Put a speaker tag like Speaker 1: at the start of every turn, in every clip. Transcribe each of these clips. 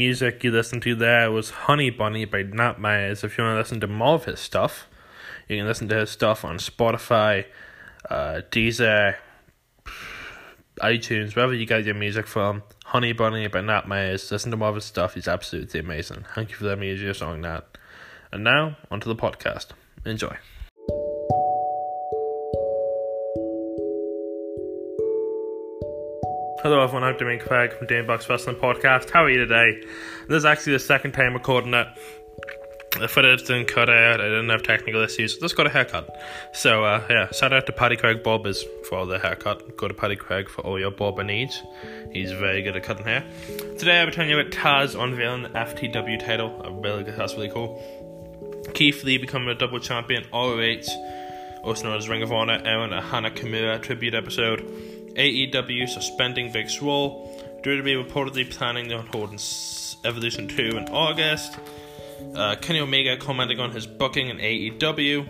Speaker 1: music you listened to there was Honey Bunny by Nat Myers. If you want to listen to more of his stuff, you can listen to his stuff on Spotify, uh, Deezer, iTunes, wherever you get your music from. Honey Bunny by Nat Myers. Listen to more of his stuff. He's absolutely amazing. Thank you for letting me use your song, Nat. And now, onto the podcast. Enjoy. Hello everyone, I'm Damien Craig from Box Wrestling Podcast. How are you today? This is actually the second time recording it. The footage didn't cut out, I didn't have technical issues, just got a haircut. So uh, yeah, shout out to Paddy Craig Barbers for the haircut. Go to Paddy Craig for all your barber needs. He's very good at cutting hair. Today I'll be telling you about Taz unveiling the FTW title. I really that's really cool. Keith Lee becoming a double champion, All ROH, also known as Ring of Honor, airing a Hana Kimura tribute episode. AEW suspending Big Swole. WWE reportedly planning on holding Evolution 2 in August. Uh, Kenny Omega commenting on his booking in AEW.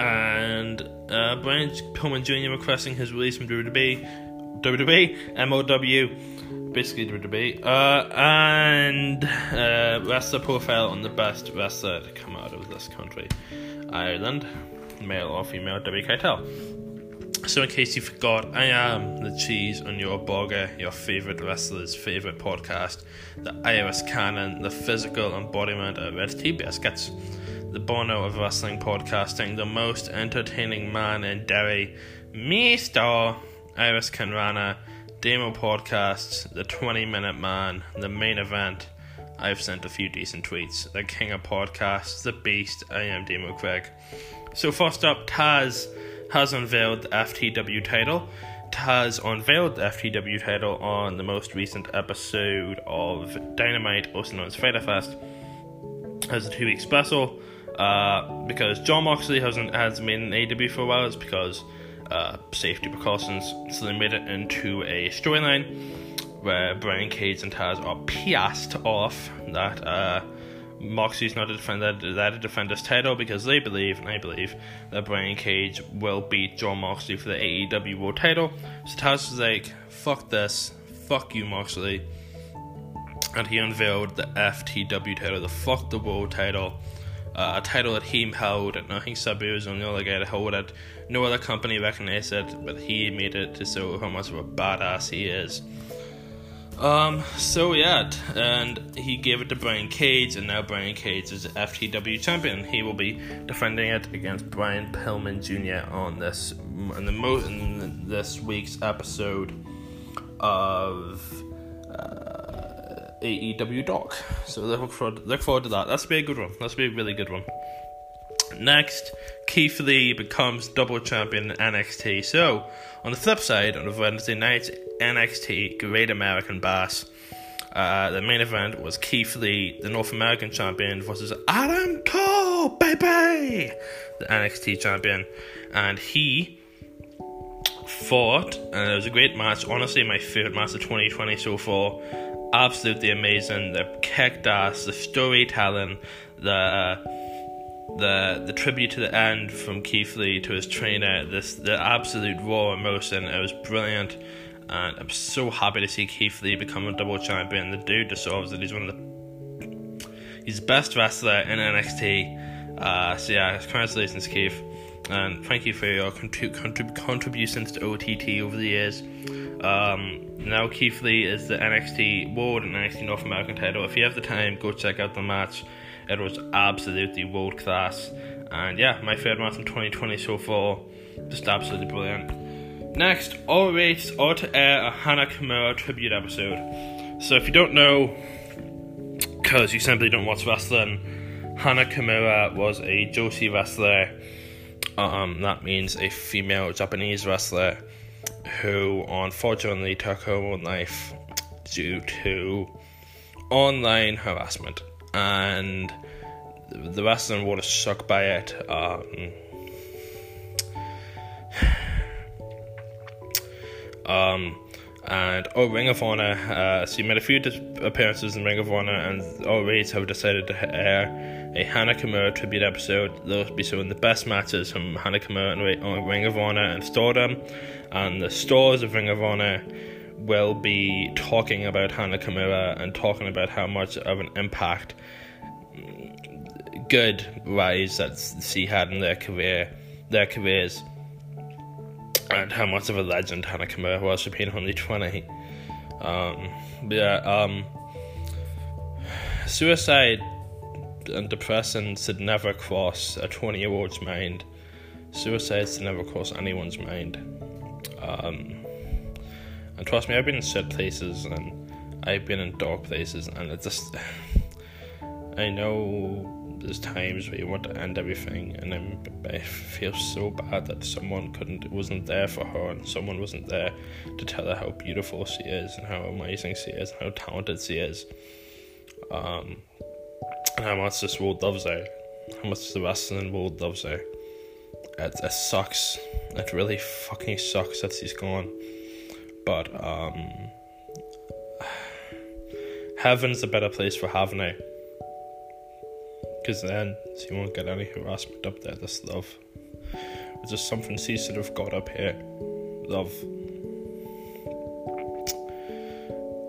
Speaker 1: And uh, Brian Pillman Jr. requesting his release from WWE. WWE, MOW, basically WWE. Uh, and uh, wrestler profile on the best wrestler to come out of this country Ireland, male or female. Keitel. So, in case you forgot, I am the cheese on your burger, your favourite wrestler's favourite podcast, the Iris Cannon, the physical embodiment of Red Tea Biscuits, the Bono of wrestling podcasting, the most entertaining man in Derry, me star, Iris Canrana, Demo Podcasts, the 20 Minute Man, the main event. I've sent a few decent tweets. The King of Podcasts, the Beast, I am Demo Craig. So, first up, Taz has unveiled the FTW title. Has unveiled the FTW title on the most recent episode of Dynamite, also known as Fyter Fest, as a two week special. Uh, because Jon Moxley hasn't has made an AW for a while, it's because uh, safety precautions. So they made it into a storyline where Brian Cage and Taz are pissed off that uh, Moxie's not a defender there to defend his title because they believe, and I believe, that Brian Cage will beat Jon Moxley for the AEW World title. So Taz was like, fuck this, fuck you, Moxley. And he unveiled the FTW title, the fuck the world title. Uh, a title that he held, and I think Sabu was the only other guy to hold it. No other company recognized it, but he made it to show how much of a badass he is. Um, so yeah, and he gave it to Brian Cage, and now Brian Cage is FTW champion. He will be defending it against Brian Pillman Jr. on this in the mo- in this week's episode of uh, AEW Dark. So look forward look forward to that. That's be a good one. That's be a really good one. Next, Keith Lee becomes double champion in NXT. So, on the flip side, on Wednesday night, NXT Great American Bash, uh, the main event was Keith Lee, the North American champion, versus Adam Cole, baby, the NXT champion, and he fought, and it was a great match. Honestly, my favorite match of 2020 so far. Absolutely amazing. The kicked ass, the storytelling, the. Uh, the the tribute to the end from Keith Lee to his trainer, this the absolute raw emotion. It was brilliant, and I'm so happy to see Keith Lee become a double champion. The dude deserves it. He's one of the he's the best wrestler in NXT. Uh, so yeah, congratulations, Keith, and thank you for your contrib- contrib- contributions to OTT over the years. Um, now Keith Lee is the NXT World and NXT North American title. If you have the time, go check out the match. It was absolutely world class. And yeah, my third match in 2020 so far. Just absolutely brilliant. Next, ROH are to air a Hana Kimura tribute episode. So if you don't know, because you simply don't watch wrestling, Hana Kimura was a Joshi wrestler. Um, that means a female Japanese wrestler who unfortunately took her own life due to online harassment and the rest of them were shocked by it. Um, um, and oh, Ring of Honor, uh, you made a few appearances in Ring of Honor, and ROH have decided to air a Hana Kimura tribute episode. They'll be showing the best matches from Hana Kimura and Ring of Honor and Stardom, and the stars of Ring of Honor will be talking about Hana Kimura and talking about how much of an impact good rise that she had in their career, their careers, and how much of a legend Hana Kimura was for being only 20. Um, yeah, um, suicide and depression should never cross a 20 year old's mind. Suicide should never cross anyone's mind. Um, and trust me, I've been in shit places and I've been in dark places, and it just. I know there's times where you want to end everything, and I'm, I feel so bad that someone couldn't, wasn't there for her, and someone wasn't there to tell her how beautiful she is, and how amazing she is, and how talented she is. Um, and how much this world loves her, how much the wrestling world loves her. It, it sucks. It really fucking sucks that she's gone. But um, heaven's a better place for having her. Because then she won't get any harassment up there. This love, it's just something she should have got up here. Love.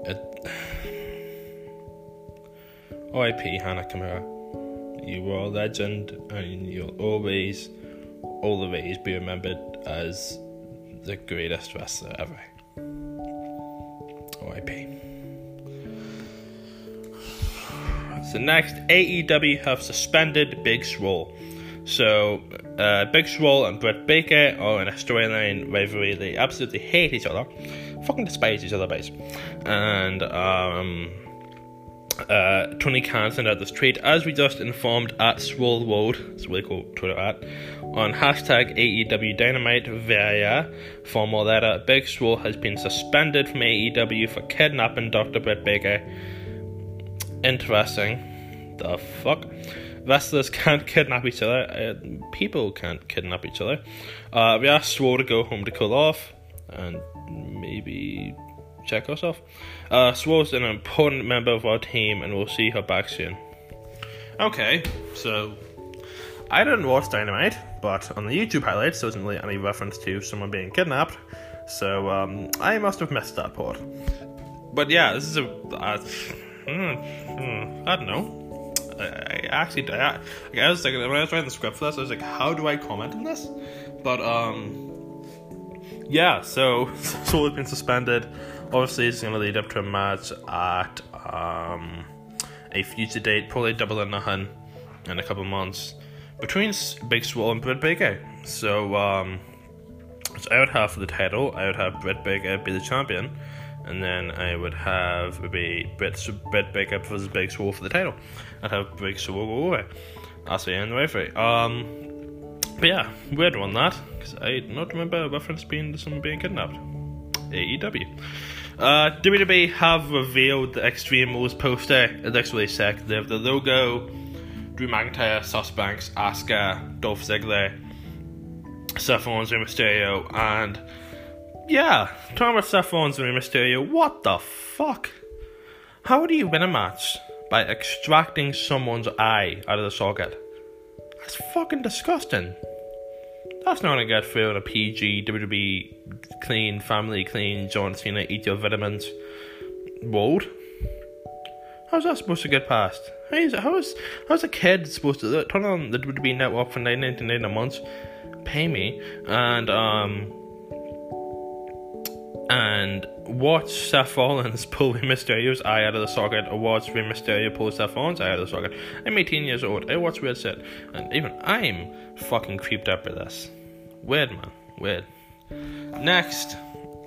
Speaker 1: It. R.I.P. Hana Kimura. You were a legend, and you'll always, always be remembered as the greatest wrestler ever. So next, AEW have suspended Big Swole. So uh, Big Swole and Britt Baker are in a storyline rivalry. They absolutely hate each other, fucking despise each other, guys. And um, uh, Tony Khan sent out this tweet, as we just informed at Swole World, it's really cool Twitter at, on hashtag AEW Dynamite via formal letter, Big Swole has been suspended from AEW for kidnapping Dr. Britt Baker. Interesting. The fuck? Wrestlers can't kidnap each other. Uh, people can't kidnap each other. Uh, we asked Swole to go home to cool off and maybe check us off. Uh, Swole's an important member of our team, and we'll see her back soon. Okay, so I didn't watch Dynamite, but on the YouTube highlights there wasn't really any reference to someone being kidnapped, so um, I must have missed that part. But yeah, this is a. Uh, hmm, hmm, I don't know. I, I actually, I, I was thinking when I was writing the script for this, I was like, how do I comment on this? But um, yeah. So Swole has been suspended. Obviously, it's going to lead up to a match at um, a future date, probably double or nothing, in a couple months between Big Swole and Britt Baker. So, um, so I would have for the title, I would have Britt Baker be the champion, and then I would have maybe Britt, Britt Baker versus Big Swole for the title. I'd have Big Swole go away. That's the end the way for it. Um, but yeah, weird one that, because I do not remember a reference being to someone being kidnapped. AEW. Uh, WWE have revealed the Extreme Rules poster. It looks really sick. They have the logo, Drew McIntyre, Sasha Banks, Asuka, Dolph Ziggler, Seth Rollins, Rey Mysterio, and yeah, Rollins and Rey Mysterio, what the fuck? How do you win a match by extracting someone's eye out of the socket? That's fucking disgusting. That's not gonna get through in a PG, WWE, clean, family clean, John Cena, eat your vitamins world. How's that supposed to get past? How is, how is, how's a kid supposed to turn on the WWE network for nine ninety nine a month, pay me, and um, and watch Seth Rollins pull Mysterio's eye out of the socket, or watch Mysterio pull Seth Rollins' eye out of the socket. I'm 18 years old. I watch weird shit, and even I'm fucking creeped up by this. Weird, man. Weird. Next,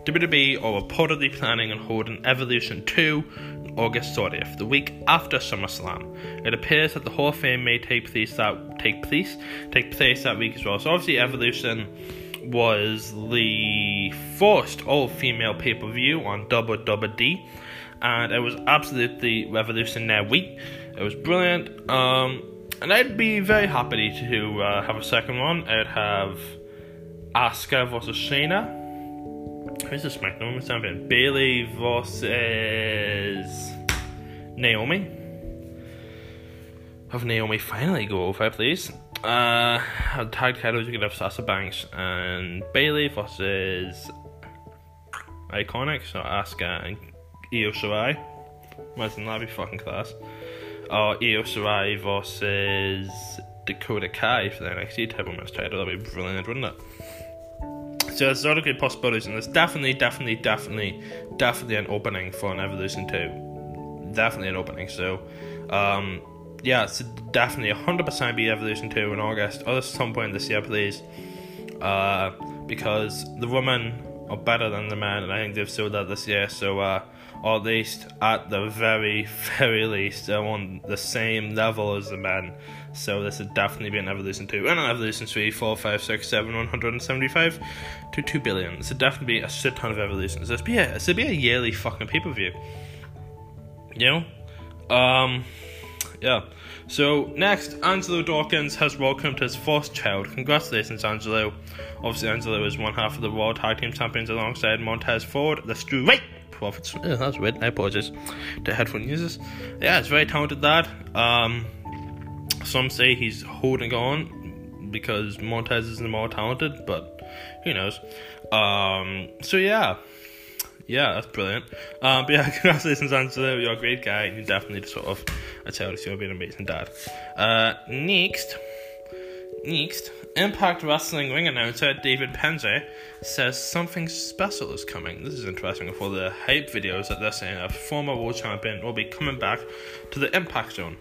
Speaker 1: WWE are reportedly planning on holding Evolution 2 on August 30th, the week after SummerSlam. It appears that the Hall of Fame may take place that take place take place that week as well. So obviously, Evolution was the first all-female pay-per-view on WWE, and it was absolutely revolutionary. It was brilliant, um, and I'd be very happy to uh, have a second one. I'd have Asuka versus Shayna. Who's the SmackDown Women's Champion? Bayley versus Naomi. Have Naomi finally go over, please. Uh, tag titles you could have Sasha Banks and Bayley versus iconic. So Asuka and Io Shirai. Imagine that'd be fucking class. Or Io Shirai versus Dakota Kai for the NXT Table Match title. That'd be brilliant, wouldn't it? So there's a lot of good possibilities, and there's definitely, definitely, definitely, definitely an opening for an Evolution 2. Definitely an opening. So, um, yeah, it's definitely 100% be Evolution 2 in August, or at some point this year, please. Uh, because the women are better than the men, and I think they've showed that this year. So, uh, at least at the very, very least, they're on the same level as the men. So this would definitely be an Evolution 2 and an Evolution 3, 4, 5, 6, 7, 175 to 2 billion. This would definitely be a shit ton of evolutions. This would be a, this would be a yearly fucking pay per view. You know? Um, yeah. So next, Angelo Dawkins has welcomed his first child. Congratulations, Angelo. Obviously, Angelo is one half of the World Tag Team Champions alongside Montez Ford, the Street Profits. Oh, that's weird. I apologize to headphone users. Yeah, it's very talented lad. Um, some say he's holding on because Montez is the more talented, but who knows? Um, so yeah, yeah, that's brilliant. Um, but yeah, congratulations, Angelo. You're a great guy. You definitely sort of a child. You'll be an amazing dad. Uh, next, next, Impact Wrestling ring announcer David Penzer says something special is coming. This is interesting. For the hype videos that they're saying, a former world champion will be coming back to the Impact Zone.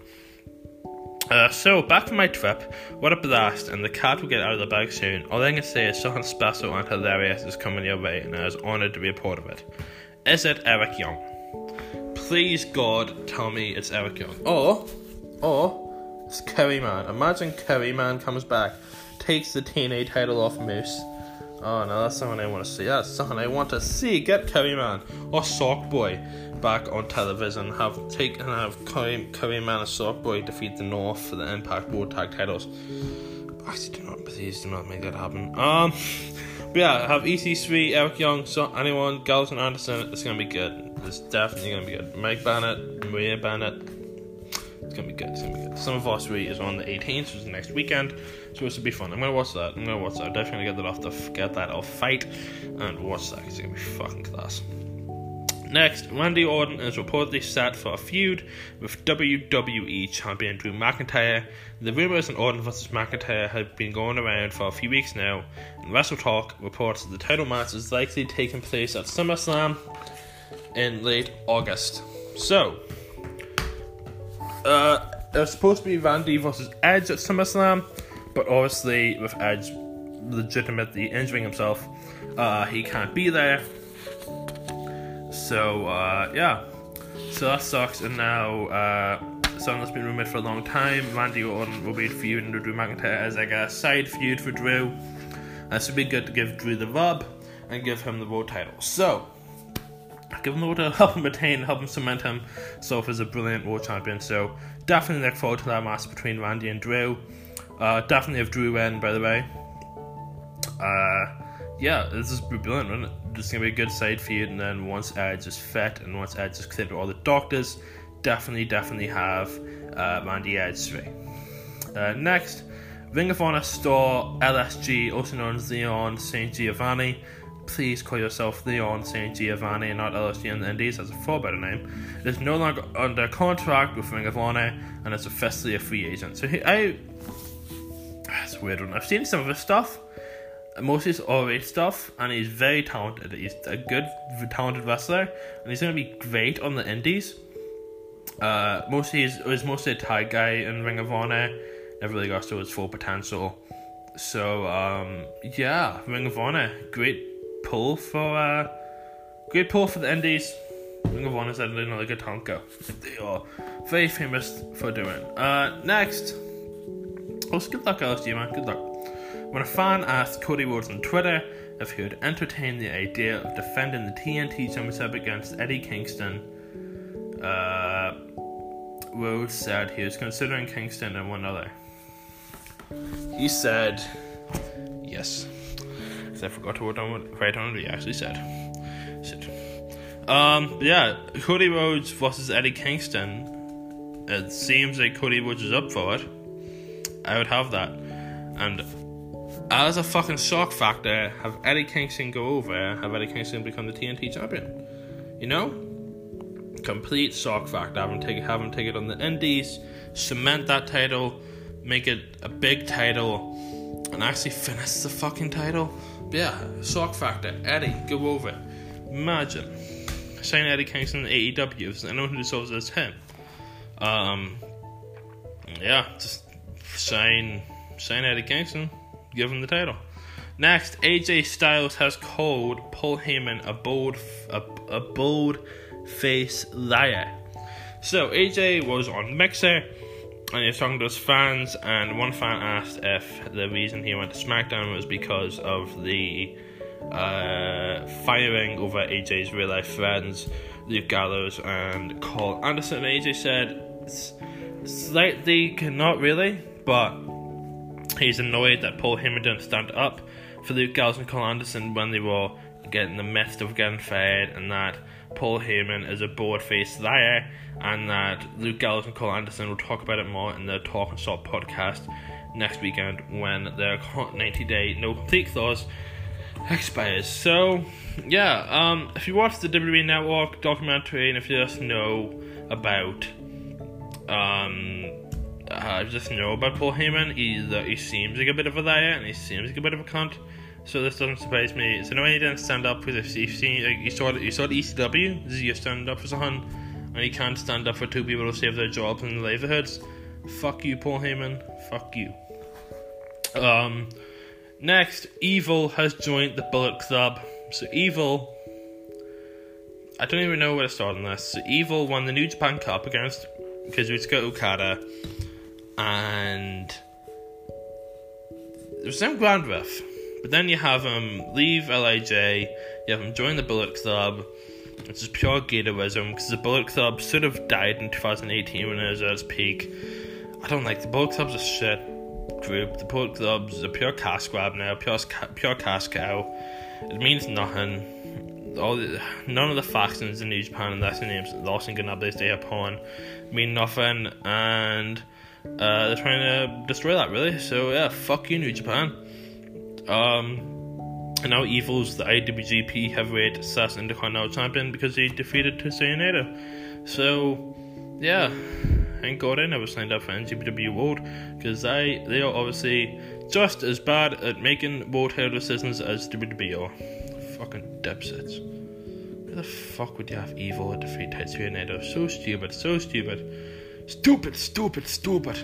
Speaker 1: Uh, so, back from my trip, what a blast, and the cat will get out of the bag soon. All I can say is something special and hilarious is coming your way, and I was honoured to be a part of it. Is it Eric Young? Please, God, tell me it's Eric Young. Or, or, it's Curry Man. Imagine Curry Man comes back, takes the TNA title off Moose. Oh no, that's something I want to see. That's something I want to see. Get Curry Man or Sock Boy back on television. Have take and have Curry, Curry Man and Sock Boy defeat the North for the Impact World Tag Titles. Actually, do not please do not make that happen. Um, but yeah, have EC3, Eric Young, so anyone, Gallows and Anderson. It's gonna be good. It's definitely gonna be good. Mike Bennett, Maria Bennett. It's gonna be good. It's gonna be good. Some of Three is on the 18th, which is next weekend, this will be fun. I'm gonna watch that. I'm gonna watch that. I'm definitely get that off the get that off fight and watch that. It's gonna be fucking class. Next, Randy Orton is reportedly set for a feud with WWE Champion Drew McIntyre. The rumours on Orton vs McIntyre have been going around for a few weeks now, and Wrestle Talk reports that the title match is likely taking place at SummerSlam in late August. So, uh, there's supposed to be Randy versus Edge at SummerSlam, but obviously with Edge legitimately injuring himself, uh, he can't be there. So uh, yeah, so that sucks. And now uh, something that's been rumored for a long time: Randy Orton will be feuding with Drew McIntyre as like a side feud for Drew. And this would be good to give Drew the rub and give him the world title. So give him the world help him retain, help him cement himself as a brilliant world champion. So definitely look forward to that match between Randy and Drew. Uh, definitely have Drew win, by the way. Uh, yeah, this is brilliant, isn't it? This is gonna be a good side feud, and then once Edge is fit and once Edge is cleared of all the doctors, definitely, definitely have uh, Randy Edge 3. Uh, next, Ring of Honor star LSG, also known as Leon St. Giovanni. Please call yourself Leon St. Giovanni and not LSG in the Indies, that's a far better name. Is no longer under contract with Ring of Honor and is officially a free agent. So he, I. That's a weird one. I've seen some of his stuff most of his alright stuff, and he's very talented. He's a good, talented wrestler, and he's going to be great on the indies. Uh, mostly he's, he's mostly a tag guy in Ring of Honor. Never really got to his full potential. So um, yeah, Ring of Honor, great pull for uh, great pull for the indies. Ring of Honor is another good talent. They are very famous for doing. Uh, next, also good luck, LSG man. Good luck. When a fan asked Cody Rhodes on Twitter if he would entertain the idea of defending the TNT Championship against Eddie Kingston, uh, Rhodes said he was considering Kingston and one other. He said, yes. I forgot to write on, write on what he actually said. said. Um, yeah, Cody Rhodes versus Eddie Kingston. It seems like Cody Rhodes is up for it. I would have that. And as a fucking shock factor, have Eddie Kingston go over, have Eddie Kingston become the TNT champion. You know? Complete shock factor. Have him take, have him take it on the Indies, cement that title, make it a big title, and actually finish the fucking title. But yeah, shock factor. Eddie, go over. Imagine. Sign Eddie Kingston in AEW. I know who deserves as him. Um, yeah, just sign, sign Eddie Kingston give him the title. Next, AJ Styles has called Paul Heyman a bold, a, a bold face liar. So AJ was on Mixer and he was talking to his fans, and one fan asked if the reason he went to SmackDown was because of the uh, firing over AJ's real life friends, Luke Gallows and Karl Anderson. And AJ said, slightly, not really, but He's annoyed that Paul Heyman didn't stand up for Luke Gallows and Karl Anderson when they were getting the midst of getting fired, and that Paul Heyman is a bored faced liar, and that Luke Gallows and Karl Anderson will talk about it more in the Talk and Shop podcast next weekend when their 90 day no complete clause expires. So, yeah, um, if you watch the WWE Network documentary and if you just know about um, I just know about Paul Heyman. He uh, he seems like a bit of a liar and he seems like a bit of a cunt. So this doesn't surprise me. So no, he didn't stand up because if you've seen like, you saw you saw the ECW, this is you stand up for someone, and he can't stand up for two people to save their jobs and livelihoods. Fuck you, Paul Heyman. Fuck you. Um, next, Evil has joined the Bullet Club. So Evil. I don't even know where to start on this. So Evil won the New Japan Cup against Kazuchika Okada and there's some ground riff. But then you have him leave LIJ, you have him join the Bullet Club, which is pure Gatorism because the Bullet Club sort of died in 2018 when it was at its peak. I don't like the Bullet Club's a shit group. The Bullet Club's a pure cash grab now, pure pure cash cow. It means nothing. All the, none of the factions in New Japan and that's the names and Ganabes Day upon mean nothing and uh, they're trying to destroy that, really. So yeah, fuck you, New Japan. Um, and now Evil's the IWGP Heavyweight SAS Intercontinental Champion because he defeated Tetsuya. So yeah, thank God I never signed up for NJPW World because I they are obviously just as bad at making world title decisions as WWE are. Fucking dipsits. Why the fuck would you have Evil defeat Tetsuya Naito? So stupid, so stupid. Stupid, stupid, stupid.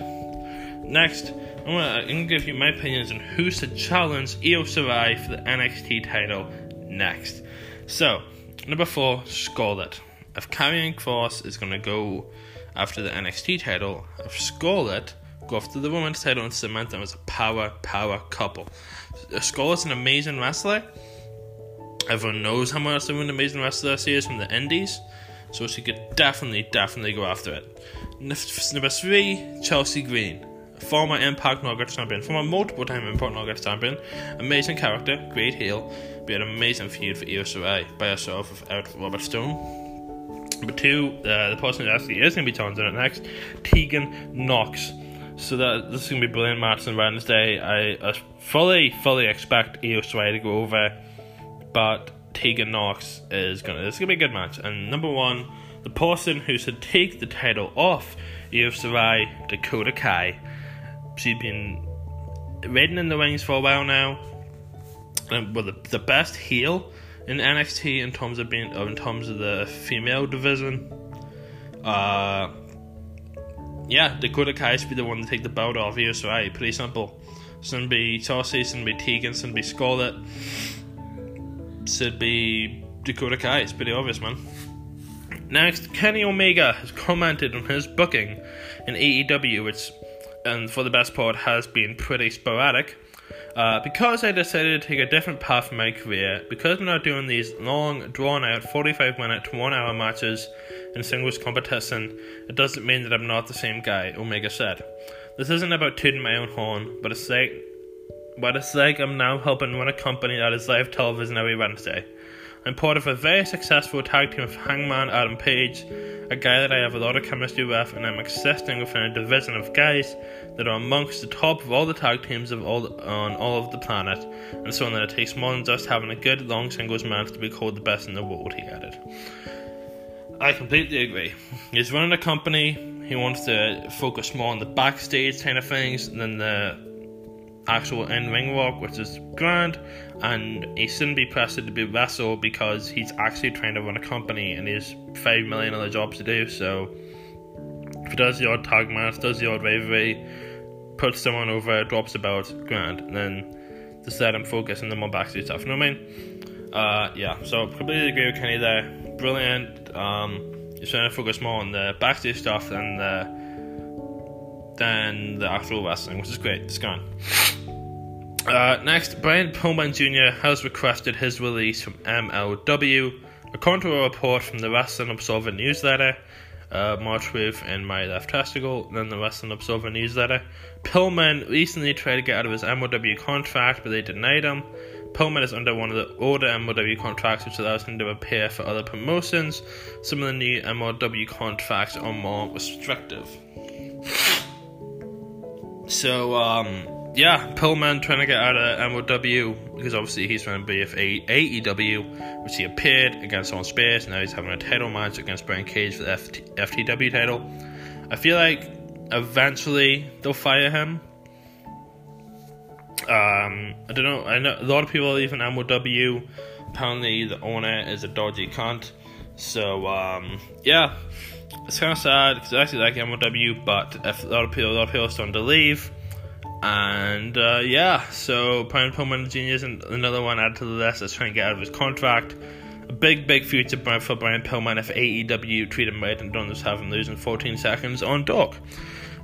Speaker 1: Next, I'm gonna, I'm gonna, give you my opinions on who should challenge Io Shirai for the NXT title next. So, number four, Scarlett. If Karrion Kross is gonna go after the NXT title, if Scarlett go after the women's title and cement them as a power, power couple. Uh, Scarlett's an amazing wrestler. Everyone knows how much of an amazing wrestler she is from the Indies, so she could definitely, definitely go after it. Number three, Chelsea Green. Former Impact Nuggets champion, former multiple time Impact Nuggets champion, amazing character, great heel, be an amazing feud for Shirai by herself without Robert Stone. Number two, uh, the person that actually is going to be challenging it next, Tegan Knox. So that this is going to be brilliant match on Wednesday. I, I fully, fully expect Io to go over, but Tegan Knox is gonna. This is gonna be a good match. And number one, the person who should take the title off Io Shirai, Dakota Kai. She's been waiting in the wings for a while now. And well, the, the best heel in NXT in terms of being in terms of the female division. Uh, yeah, Dakota Kai should be the one to take the belt off Io Shirai. Pretty simple. Shouldn't be Chelsea, shouldn't be Tegan, shouldn't be Scarlett. Should be Dakota Kai. It's pretty obvious, man. Next, Kenny Omega has commented on his booking in AEW, which, and for the best part, has been pretty sporadic. Uh, because I decided to take a different path in my career, because I'm not doing these long, drawn out 45 minute to 1 hour matches in singles competition, it doesn't mean that I'm not the same guy, Omega said. This isn't about tooting my own horn, but it's like, but it's like I'm now helping run a company that is live television every Wednesday. I'm part of a very successful tag team of Hangman Adam Page, a guy that I have a lot of chemistry with, and I'm existing within a division of guys that are amongst the top of all the tag teams of all on all of the planet, and so that it takes more than just having a good long singles match to be called the best in the world. He added. I completely agree. He's running a company. He wants to focus more on the backstage kind of things than the actual in ring work, which is grand. And he shouldn't be pressed to be wrestle because he's actually trying to run a company and he has five million other jobs to do. So if he does the odd tag match, does the odd bravery, puts someone over, drops about, grand, and then just let him focus and then on the more backstage stuff. You know what I mean? Uh, yeah. So completely agree with Kenny there. Brilliant. Um, he's trying to focus more on the backstage stuff than the than the actual wrestling, which is great. It's gone. Uh, next, Brian Pillman Jr. has requested his release from MLW. According to a report from the Wrestling Observer newsletter, uh, more truth in my left testicle than the Wrestling Observer newsletter. Pillman recently tried to get out of his MLW contract, but they denied him. Pillman is under one of the older MLW contracts, which allows him to appear for other promotions. Some of the new MLW contracts are more restrictive. So, um, yeah, Pillman trying to get out of MOW because obviously he's trying to be with AEW, which he appeared against on Space. Now he's having a title match against Brian Cage for the FT- FTW title. I feel like eventually they'll fire him. Um, I don't know. I know a lot of people leave in MLW. Apparently, the owner is a dodgy cunt. So, um, yeah, it's kind of sad because I actually like MLW, but a lot of people, a lot of people are starting to leave and uh, yeah, so Brian Pillman Jr. is another one added to the list that's trying to get out of his contract. A big, big future for Brian Pillman if AEW treat him right and don't just have him losing 14 seconds on Dark.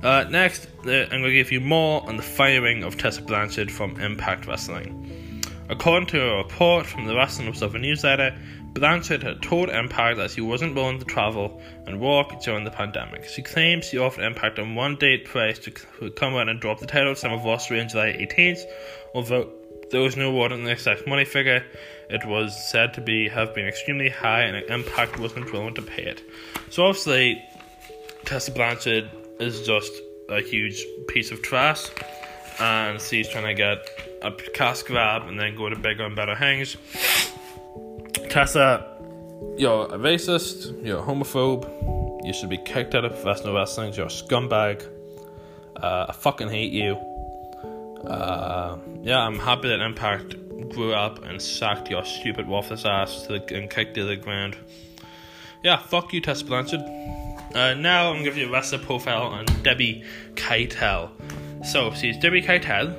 Speaker 1: Uh, next, uh, I'm going to give you more on the firing of Tessa Blanchard from Impact Wrestling. According to a report from the Wrestling Observer newsletter, Blanchard had told Impact that she wasn't willing to travel and work during the pandemic. She claims she offered Impact a one date price to come out and drop the title some of Slammiversary on July 18th, although there was no word on the exact money figure. It was said to be have been extremely high and Impact wasn't willing to pay it. So obviously, Tessa Blanchard is just a huge piece of trash, and she's trying to get a cash grab and then go to bigger and better things. Tessa, you're a racist, you're a homophobe, you should be kicked out of professional wrestling, you're a scumbag. Uh, I fucking hate you. Uh, yeah, I'm happy that Impact grew up and sacked your stupid worthless ass to the, and kicked you to the ground. Yeah, fuck you, Tessa Blanchard. Uh, now I'm gonna give you a wrestler profile on Debbie Keitel. So, she's Debbie Keitel.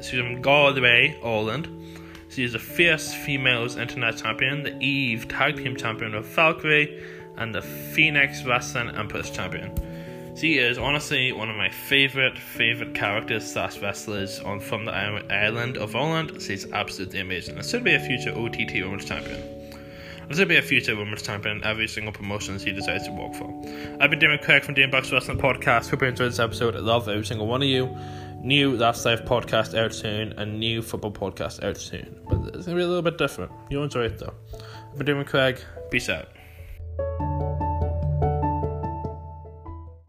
Speaker 1: She's from Galway, Ireland. She is a fierce females internet champion, the Eve tag team champion of Valkyrie, and the Phoenix Wrestling Empress champion. She is honestly one of my favorite favorite characters slash wrestlers on from the island of Ireland. She's absolutely amazing. There should be a future OTT Women's Champion. There should be a future Women's Champion in every single promotion she decides to work for. I've been Damon Craig from Damon Bucks Wrestling Podcast. Hope you enjoyed this episode. I love every single one of you new That's Life podcast out soon, and new football podcast out soon. But it's gonna be a little bit different. You'll enjoy it though. I've been doing Craig. Peace out.